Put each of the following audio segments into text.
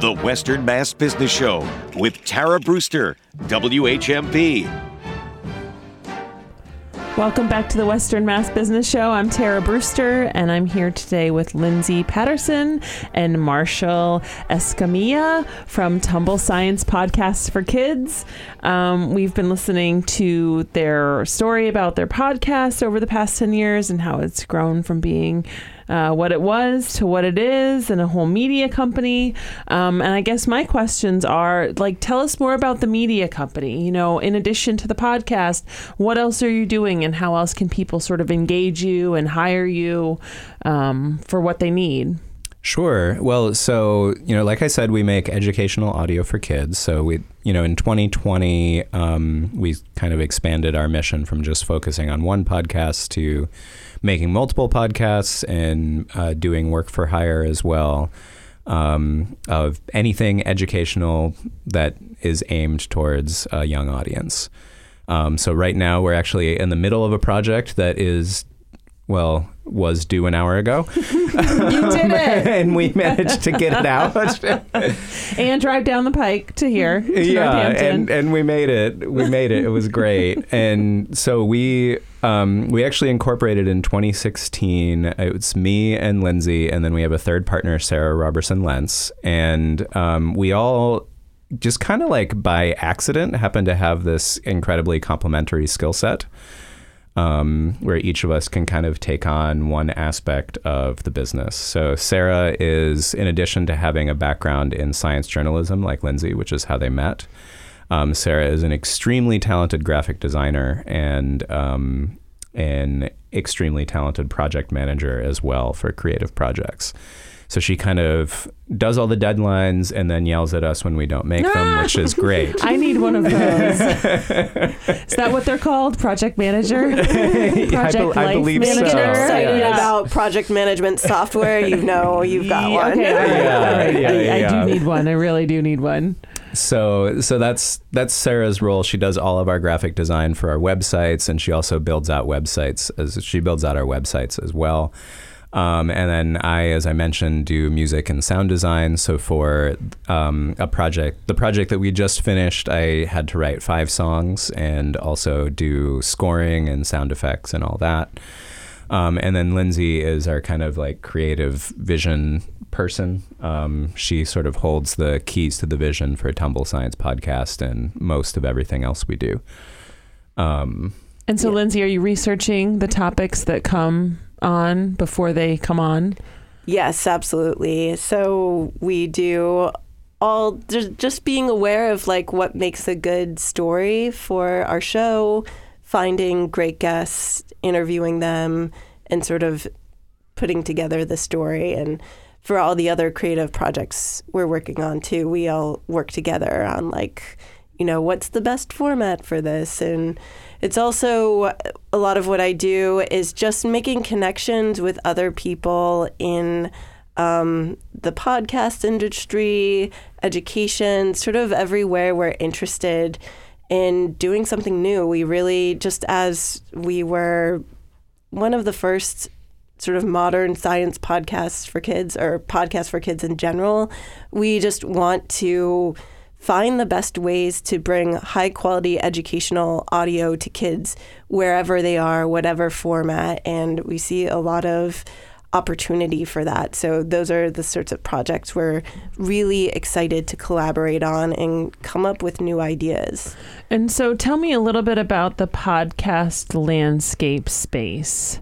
The Western Mass Business Show with Tara Brewster, WHMP. Welcome back to the Western Mass Business Show. I'm Tara Brewster, and I'm here today with Lindsay Patterson and Marshall Escamilla from Tumble Science Podcast for Kids. Um, we've been listening to their story about their podcast over the past 10 years and how it's grown from being uh, what it was to what it is and a whole media company. Um, and I guess my questions are like, tell us more about the media company. You know, in addition to the podcast, what else are you doing and how else can people sort of engage you and hire you um, for what they need? Sure. Well, so, you know, like I said, we make educational audio for kids. So we, you know, in 2020, um, we kind of expanded our mission from just focusing on one podcast to making multiple podcasts and uh, doing work for hire as well um, of anything educational that is aimed towards a young audience. Um, so right now we're actually in the middle of a project that is well, was due an hour ago. you did it. and we managed to get it out. and drive down the pike to here. To yeah, and, and we made it. We made it. It was great. and so we um, we actually incorporated in 2016. It's me and Lindsay, and then we have a third partner, Sarah Robertson Lentz. And um, we all just kind of like by accident happened to have this incredibly complementary skill set um, where each of us can kind of take on one aspect of the business. So Sarah is, in addition to having a background in science journalism like Lindsay, which is how they met, um, Sarah is an extremely talented graphic designer and um, an extremely talented project manager as well for creative projects. So she kind of does all the deadlines and then yells at us when we don't make them, which is great. I need one of those. is that what they're called? Project manager? Project I, be- I believe manager? so. excited yeah. about project management software, you know you've got one. Okay, Yeah, yeah, I, yeah. I do need one. I really do need one. So so that's that's Sarah's role. She does all of our graphic design for our websites, and she also builds out websites as she builds out our websites as well. Um, and then I, as I mentioned, do music and sound design. So for um, a project, the project that we just finished, I had to write five songs and also do scoring and sound effects and all that. Um, and then Lindsay is our kind of like creative vision person. Um, she sort of holds the keys to the vision for Tumble Science podcast and most of everything else we do. Um, and so, yeah. Lindsay, are you researching the topics that come on before they come on? Yes, absolutely. So we do all just being aware of like what makes a good story for our show, finding great guests, interviewing them, and sort of putting together the story. And for all the other creative projects we're working on too, we all work together on like, you know, what's the best format for this and it's also a lot of what I do is just making connections with other people in um, the podcast industry, education, sort of everywhere we're interested in doing something new. We really, just as we were one of the first sort of modern science podcasts for kids or podcasts for kids in general, we just want to find the best ways to bring high quality educational audio to kids wherever they are, whatever format. And we see a lot of opportunity for that. So those are the sorts of projects we're really excited to collaborate on and come up with new ideas. And so tell me a little bit about the podcast landscape space.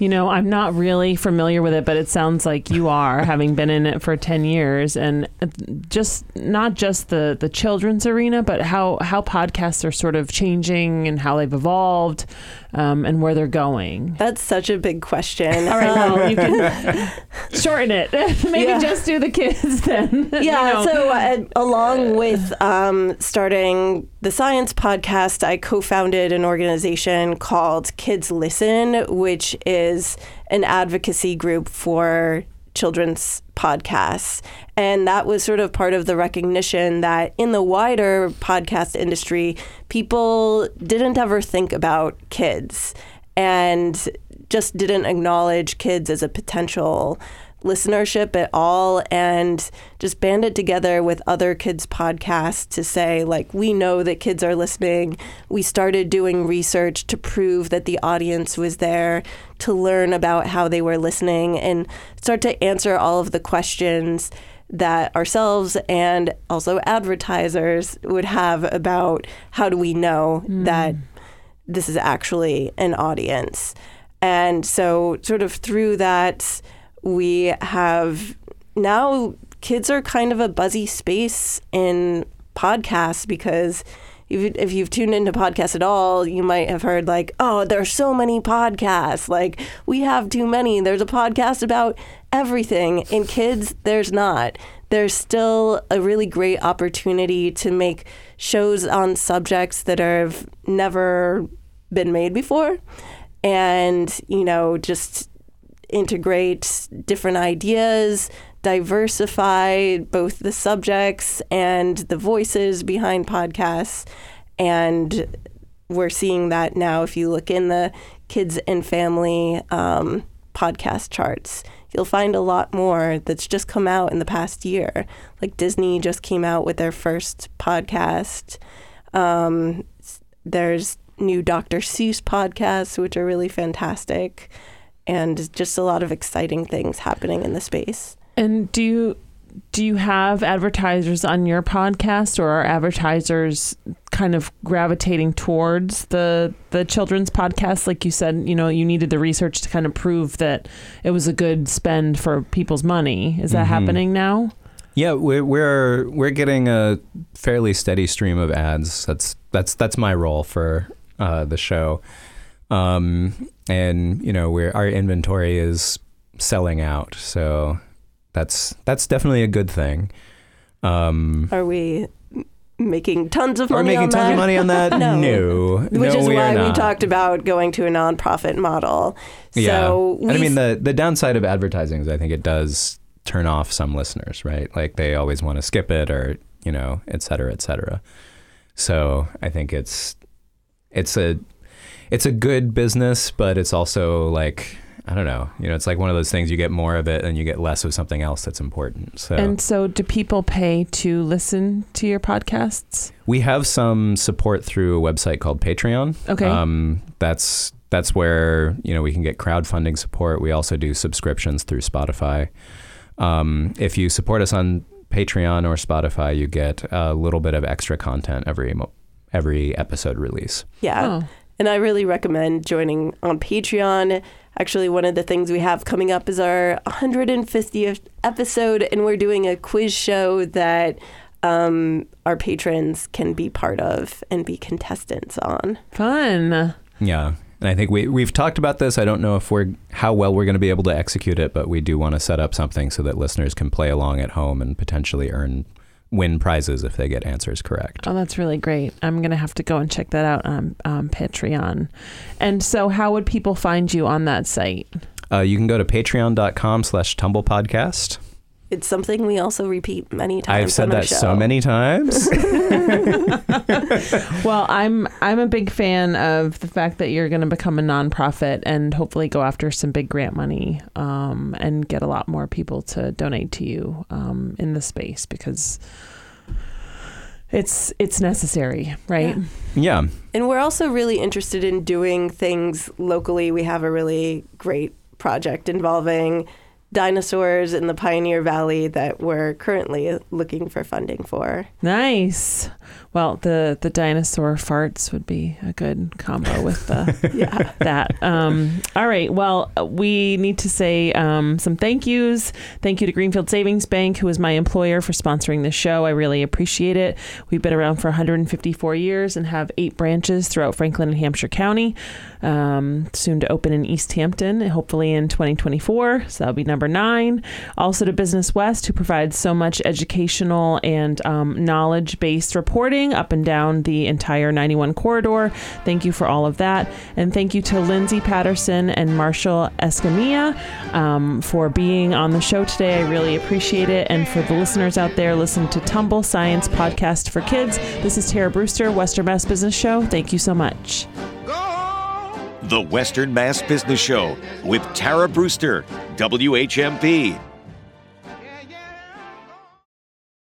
You know, I'm not really familiar with it, but it sounds like you are, having been in it for 10 years, and uh, just not just the the children's arena, but how how podcasts are sort of changing and how they've evolved um, and where they're going? That's such a big question. All right, well, you can shorten it. Maybe yeah. just do the kids then. Yeah. You know. So, uh, along with um, starting the science podcast, I co founded an organization called Kids Listen, which is an advocacy group for children's podcasts. And that was sort of part of the recognition that in the wider podcast industry, people didn't ever think about kids and just didn't acknowledge kids as a potential listenership at all and just banded together with other kids podcasts to say like we know that kids are listening we started doing research to prove that the audience was there to learn about how they were listening and start to answer all of the questions that ourselves and also advertisers would have about how do we know mm. that this is actually an audience and so sort of through that we have now kids are kind of a buzzy space in podcasts because if, you've tuned into podcasts at all, you might have heard like, oh, there are so many podcasts. Like we have too many. There's a podcast about everything. In kids, there's not. There's still a really great opportunity to make shows on subjects that have never been made before. And, you know, just integrate different ideas, diversify both the subjects and the voices behind podcasts. And we're seeing that now if you look in the kids and family um, podcast charts. You'll find a lot more that's just come out in the past year. Like Disney just came out with their first podcast. Um, there's new Dr. Seuss podcasts, which are really fantastic and just a lot of exciting things happening in the space. And do you do you have advertisers on your podcast or are advertisers kind of gravitating towards the the children's podcast? Like you said you know you needed the research to kind of prove that it was a good spend for people's money. Is that mm-hmm. happening now? Yeah we're, we're we're getting a fairly steady stream of ads. That's that's that's my role for uh, the show um, and you know, we're, our inventory is selling out, so that's that's definitely a good thing. Um, Are we making tons of money? Are making tons that? of money on that? no. no. Which no, is we why we talked about going to a nonprofit model. So yeah. I mean, the the downside of advertising is I think it does turn off some listeners, right? Like they always want to skip it, or you know, et cetera, et cetera. So I think it's it's a it's a good business, but it's also like I don't know. You know, it's like one of those things you get more of it and you get less of something else that's important. So And so do people pay to listen to your podcasts? We have some support through a website called Patreon. Okay. Um, that's that's where, you know, we can get crowdfunding support. We also do subscriptions through Spotify. Um, if you support us on Patreon or Spotify, you get a little bit of extra content every every episode release. Yeah. Oh. And I really recommend joining on Patreon. Actually, one of the things we have coming up is our 150th episode, and we're doing a quiz show that um, our patrons can be part of and be contestants on. Fun. Yeah. And I think we we've talked about this. I don't know if we're how well we're going to be able to execute it, but we do want to set up something so that listeners can play along at home and potentially earn win prizes if they get answers correct. Oh, that's really great. I'm going to have to go and check that out on um, Patreon. And so, how would people find you on that site? Uh, you can go to patreon.com slash tumble podcast. It's something we also repeat many times. I've said that so many times. well, I'm I'm a big fan of the fact that you're going to become a nonprofit and hopefully go after some big grant money um, and get a lot more people to donate to you um, in the space because it's it's necessary, right? Yeah. yeah. And we're also really interested in doing things locally. We have a really great project involving dinosaurs in the Pioneer Valley that we're currently looking for funding for. Nice. Well, the the dinosaur farts would be a good combo with the yeah that. Um, all right. Well, we need to say um, some thank yous. Thank you to Greenfield Savings Bank, who is my employer, for sponsoring this show. I really appreciate it. We've been around for 154 years and have eight branches throughout Franklin and Hampshire County. Um, soon to open in Easthampton, hopefully in 2024. So that'll be number nine. Also to Business West, who provides so much educational and um, knowledge based reporting up and down the entire 91 corridor. Thank you for all of that. And thank you to Lindsay Patterson and Marshall Escamilla um, for being on the show today. I really appreciate it. And for the listeners out there, listen to Tumble Science Podcast for Kids. This is Tara Brewster, Western Mass Business Show. Thank you so much. The Western Mass Business Show with Tara Brewster, WHMP.